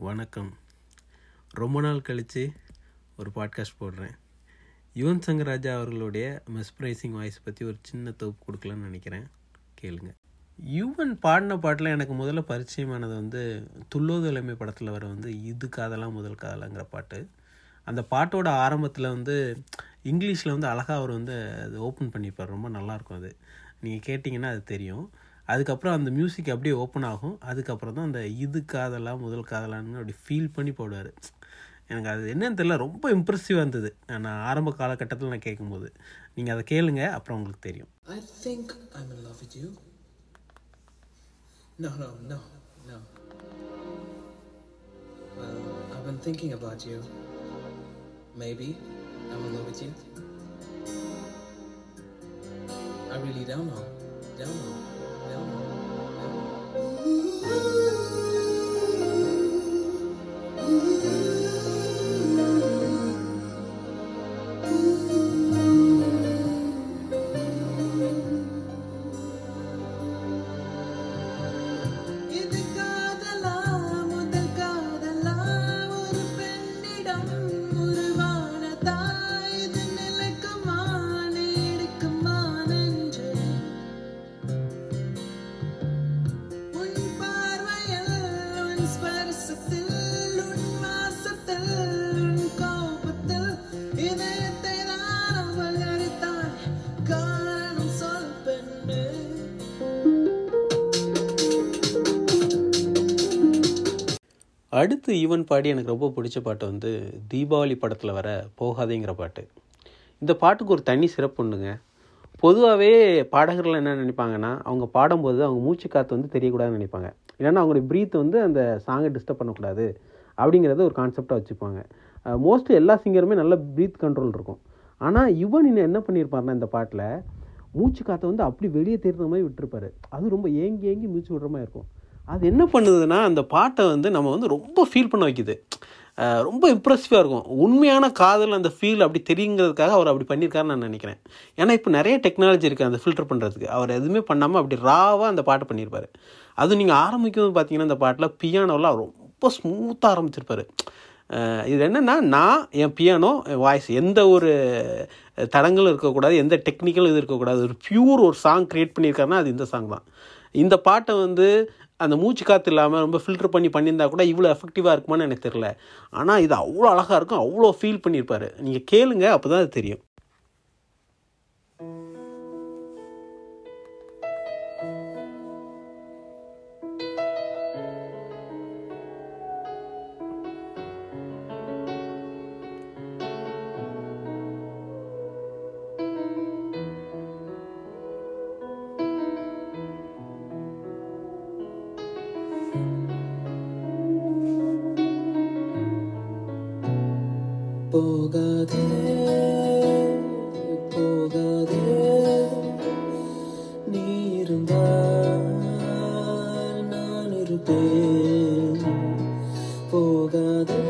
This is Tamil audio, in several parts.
வணக்கம். ரொம்ப நாள் கழித்து ஒரு பாட்காஸ்ட் போடுறேன். யுவன் சங்கர் ராஜா அவர்களுடைய மெஸ்ப்ரைசிங் வாய்ஸ் பற்றி ஒரு சின்ன தொகுப்பு கொடுக்கலான்னு நினைக்கிறேன். கேளுங்க. யுவன் பாடின பாட்டில் எனக்கு முதல்ல பரிச்சயமானது வந்து துள்ளோதலைமை படத்தில் வர வந்து இது காதலாம் முதல் காதலாங்கிற பாட்டு. அந்த பாட்டோட ஆரம்பத்தில் வந்து இங்கிலீஷில் வந்து அழகாக அவர் வந்து அது ஓப்பன் பண்ணியிருப்பார். ரொம்ப நல்லாயிருக்கும் அது. நீங்கள் கேட்டிங்கன்னா அது தெரியும். அதுக்கப்புறம் அந்த மியூசிக் அப்படியே ஓப்பன் ஆகும் அதுக்கப்புறம் தான் அந்த இது காதலா முதல் காதலான்னு அப்படி ஃபீல் பண்ணி போடுவார் எனக்கு அது என்னன்னு தெரியல ரொம்ப இம்ப்ரெசிவாக இருந்தது நான் ஆரம்ப காலகட்டத்தில் நான் கேட்கும்போது நீங்கள் அதை கேளுங்க அப்புறம் உங்களுக்கு தெரியும் I think I in love with you No, no, no, no. Well, I've been thinking about you. Maybe I'm in love with you. I really don't know. Don't know. அடுத்து ஈவன் பாடி எனக்கு ரொம்ப பிடிச்ச பாட்டு வந்து தீபாவளி படத்தில் வர போகாதேங்கிற பாட்டு. இந்த பாட்டுக்கு ஒரு தனி சிறப்பு உண்டுங்க. பொதுவாகவே பாடகர்கள் என்ன நினைப்பாங்கன்னா அவங்க பாடும்போது அவங்க மூச்சு காற்று வந்து தெரியக்கூடாதுன்னு நினைப்பாங்க. இல்லைன்னா அவங்களுடைய ப்ரீத் வந்து அந்த சாங்கை டிஸ்டர்ப் பண்ணக்கூடாது அப்படிங்கிறத ஒரு கான்செப்டாக வச்சுப்பாங்க. மோஸ்ட்லி எல்லா சிங்கருமே நல்ல ப்ரீத் கண்ட்ரோல் இருக்கும். ஆனால் யுவன் இன்னும் என்ன பண்ணியிருப்பாருன்னா இந்த பாட்டில் மூச்சு காற்றை வந்து அப்படி வெளியே தெரிகிற மாதிரி விட்டுருப்பாரு. அது ரொம்ப ஏங்கி ஏங்கி மூச்சு விடுற மாதிரி இருக்கும். அது என்ன பண்ணுதுன்னா அந்த பாட்டை வந்து நம்ம வந்து ரொம்ப ஃபீல் பண்ண வைக்குது. ரொம்ப இம்ப்ரெசிவாக இருக்கும். உண்மையான காதல் அந்த ஃபீல் அப்படி தெரியுங்கிறதுக்காக அவர் அப்படி பண்ணியிருக்காருன்னு நான் நினைக்கிறேன். ஏன்னா இப்போ நிறைய டெக்னாலஜி இருக்குது அந்த ஃபில்டர் பண்ணுறதுக்கு அவர் எதுவுமே பண்ணாமல் அப்படி ராவாக அந்த பாட்டை பண்ணியிருப்பார். அது நீங்கள் ஆரம்பிக்கும் பார்த்தீங்கன்னா அந்த பாட்டில் பியானோலாம் ரொம்ப ஸ்மூத்தாக ஆரம்பிச்சிருப்பார். இது என்னென்னா நான் என் பியானோ என் வாய்ஸ் எந்த ஒரு தடங்களும் இருக்கக்கூடாது எந்த டெக்னிக்கலும் இது இருக்கக்கூடாது. ஒரு பியூர் ஒரு சாங் க்ரியேட் பண்ணியிருக்காருன்னா அது இந்த சாங் தான். இந்த பாட்டை வந்து அந்த மூச்சு காற்று இல்லாமல் ரொம்ப ஃபில்டர் பண்ணி பண்ணியிருந்தா கூட இவ்வளோ எஃபெக்டிவாக இருக்குமான்னு எனக்கு தெரில ஆனால் இது அவ்வளோ அழகாக இருக்கும் அவ்வளோ ஃபீல் பண்ணியிருப்பாரு. நீங்கள் கேளுங்க அப்போ தான் அது தெரியும். போகாதே போகாதே. நீ இருந்தால் நான் இருப்பேன். போகாதே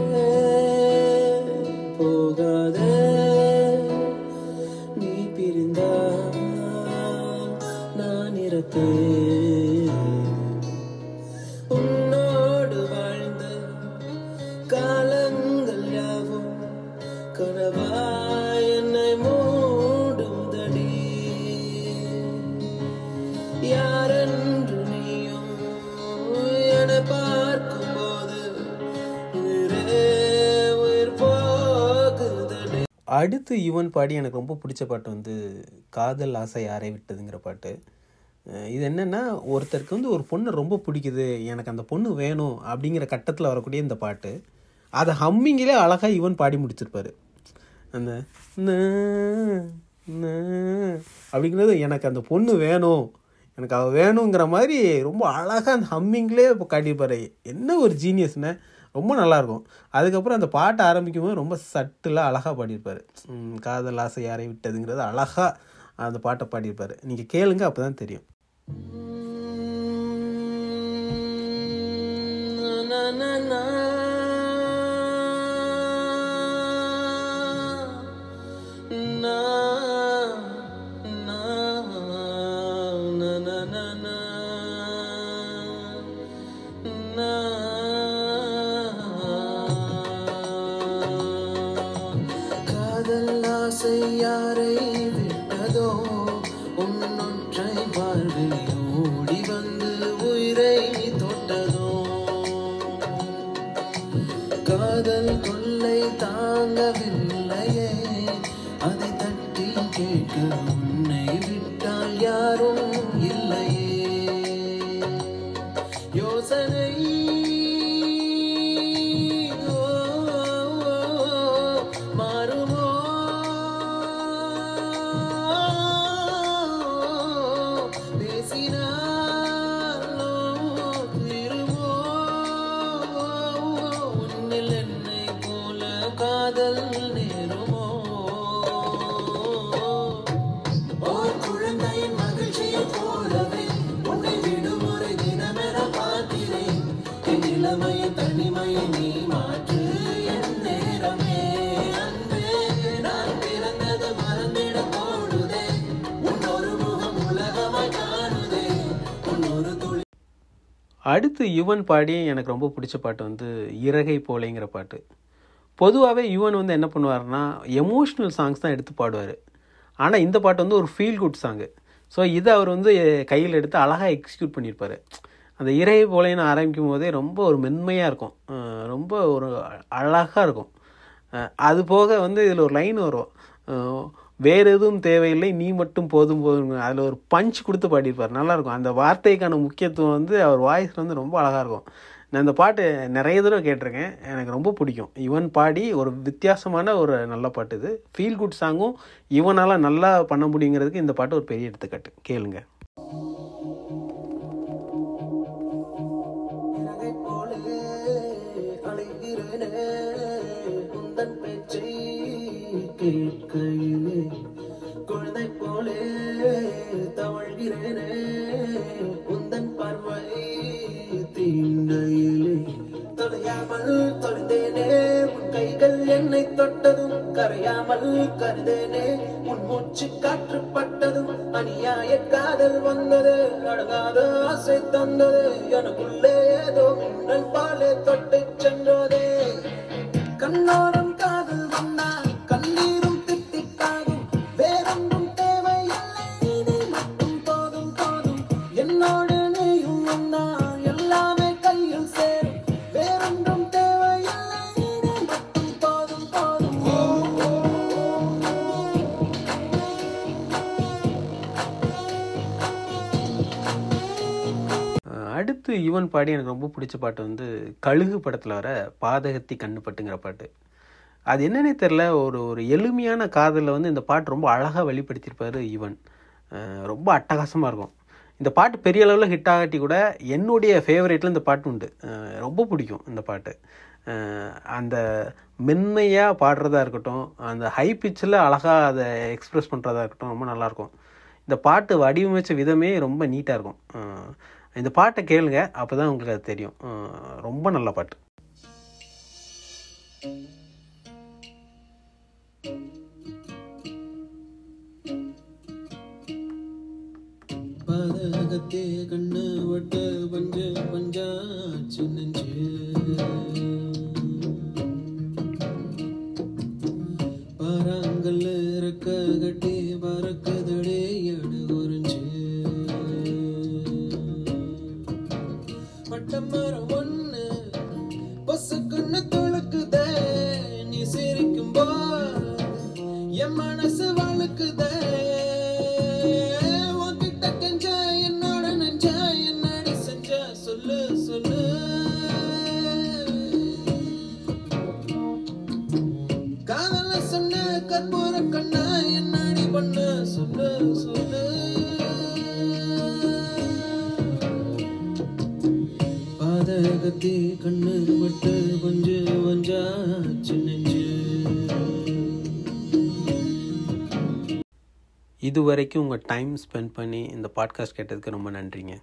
போகாதே. நீ பிரிந்தால் நான் யாரென்று நீயும் என பார்க்கும் போது அடுத்து யுவன் பாடி எனக்கு ரொம்ப பிடிச்ச பாட்டு வந்து காதல் ஆசை யாரை விட்டதுங்கிற பாட்டு. இது என்னென்னா ஒருத்தருக்கு வந்து ஒரு பொண்ணு ரொம்ப பிடிக்குது எனக்கு அந்த பொண்ணு வேணும் அப்படிங்கிற கட்டத்தில் வரக்கூடிய இந்த பாட்டு. அதை ஹம்மிங்கிலே அழகாக யுவன் பாடி முடிச்சிருப்பாரு. அந்த அப்படிங்கிறது எனக்கு அந்த பொண்ணு வேணும் எனக்கு அவள் வேணுங்கிற மாதிரி ரொம்ப அழகாக அந்த ஹம்மிங்லேயே இப்போ காட்டியிருப்பாரு. என்ன ஒரு ஜீனியஸ்னு ரொம்ப நல்லாயிருக்கும். அதுக்கப்புறம் அந்த பாட்டை ஆரம்பிக்கும் போது ரொம்ப சட்டிலாக அழகாக பாடியிருப்பார். காதல் ஆசை யாரை விட்டதுங்கிறது அழகாக அந்த பாட்டை பாடியிருப்பார். நீங்கள் கேளுங்க அப்போ தான் தெரியும் na sana அடுத்து யுவன் பாடி எனக்கு ரொம்ப பிடிச்ச பாட்டு வந்து இறகை போலேங்கிற பாட்டு பொதுவாகவே யுவன் வந்து என்ன பண்ணுவார்னா எமோஷ்னல் சாங்ஸ் தான் எடுத்து பாடுவார். ஆனால் இந்த பாட்டு வந்து ஒரு ஃபீல் குட் சாங்கு ஸோ இதை அவர் வந்து கையில் எடுத்து அழகாக எக்ஸிக்யூட் பண்ணியிருப்பார். அந்த இறகை போலேன்னு ஆரம்பிக்கும் போதே ரொம்ப ஒரு மென்மையாக இருக்கும். ரொம்ப ஒரு அழகாக இருக்கும். அது போக வந்து இதில் ஒரு லைன் வரும். வேறு எதுவும் தேவையில்லை நீ மட்டும் போதும் போதும். அதில் ஒரு பஞ்ச் கொடுத்து பாடியிருப்பார். நல்லாயிருக்கும். அந்த வார்த்தைக்கான முக்கியத்துவம் வந்து அவர் வாய்ஸ் வந்து ரொம்ப அழகாக இருக்கும். நான் இந்த பாட்டு நிறைய தடவை கேட்டிருக்கேன். எனக்கு ரொம்ப பிடிக்கும். இவன் பாடி ஒரு வித்தியாசமான ஒரு நல்ல பாட்டு இது. ஃபீல் குட் சாங்கும் இவனால் நல்லா பண்ண முடியுங்கிறதுக்கு இந்த பாட்டு ஒரு பெரிய எடுத்துக்காட்டு. கேளுங்க. தொழுதேனே உன் கைகள் என்னை தொட்டதும் கரையாமல் கருதேனே. உன் மூச்சு காற்று பட்டதும் அநியாய காதல் வந்தது அடங்காத ஆசை தந்தது. எனக்குள்ளே ஏதோ மின்னல் பாலே தொட்டு சென்றதே. கண்ணோரம் அடுத்து யுவன் பாடி எனக்கு ரொம்ப பிடிச்ச பாட்டு வந்து கழுகு படத்தில் வர பாதகத்தி கண்ணுப்பட்டுங்கிற பாட்டு. அது என்னன்னே தெரில ஒரு ஒரு எளிமையான காதலில் வந்து இந்த பாட்டு ரொம்ப அழகாக வெளிப்படுத்தியிருப்பார் யுவன். ரொம்ப அட்டகாசமாக இருக்கும். இந்த பாட்டு பெரிய அளவில் ஹிட் ஆகாட்டி கூட என்னுடைய ஃபேவரேட்டில் இந்த பாட்டு உண்டு. ரொம்ப பிடிக்கும் இந்த பாட்டு. அந்த மென்மையாக பாடுறதா இருக்கட்டும் அந்த ஹை பிச்சில் அழகாக அதை எக்ஸ்ப்ரெஸ் பண்ணுறதா இருக்கட்டும் ரொம்ப நல்லாயிருக்கும் இந்த பாட்டு வடிவமைச்ச விதமே ரொம்ப நீட்டாக இருக்கும். இந்த பாட்டை கேளுங்க அப்போ தான் உங்களுக்கு அது தெரியும். ரொம்ப நல்ல பாட்டு. பாதகத்தே கண்ணு வட்டு பஞ்ச பஞ்சா நெஞ்சு என் மனசு வழுக்குதே. உன்கிட்ட கெஞ்ச என்னோட நெஞ்ச என்னடி செஞ்ச சொல்லு சொல்லு. காதல சொன்ன கற்பூர கண்ண என்னடி பண்ண சொல்லு சொல்லு. பாதகத்தி கண்ணு விட்டு கொஞ்சம் பஞ்சாச்சு இது வரைக்கும் உங்கள் டைம் ஸ்பெண்ட் பண்ணி இந்த பாட்காஸ்ட் கேட்டதுக்கு ரொம்ப நன்றிங்க.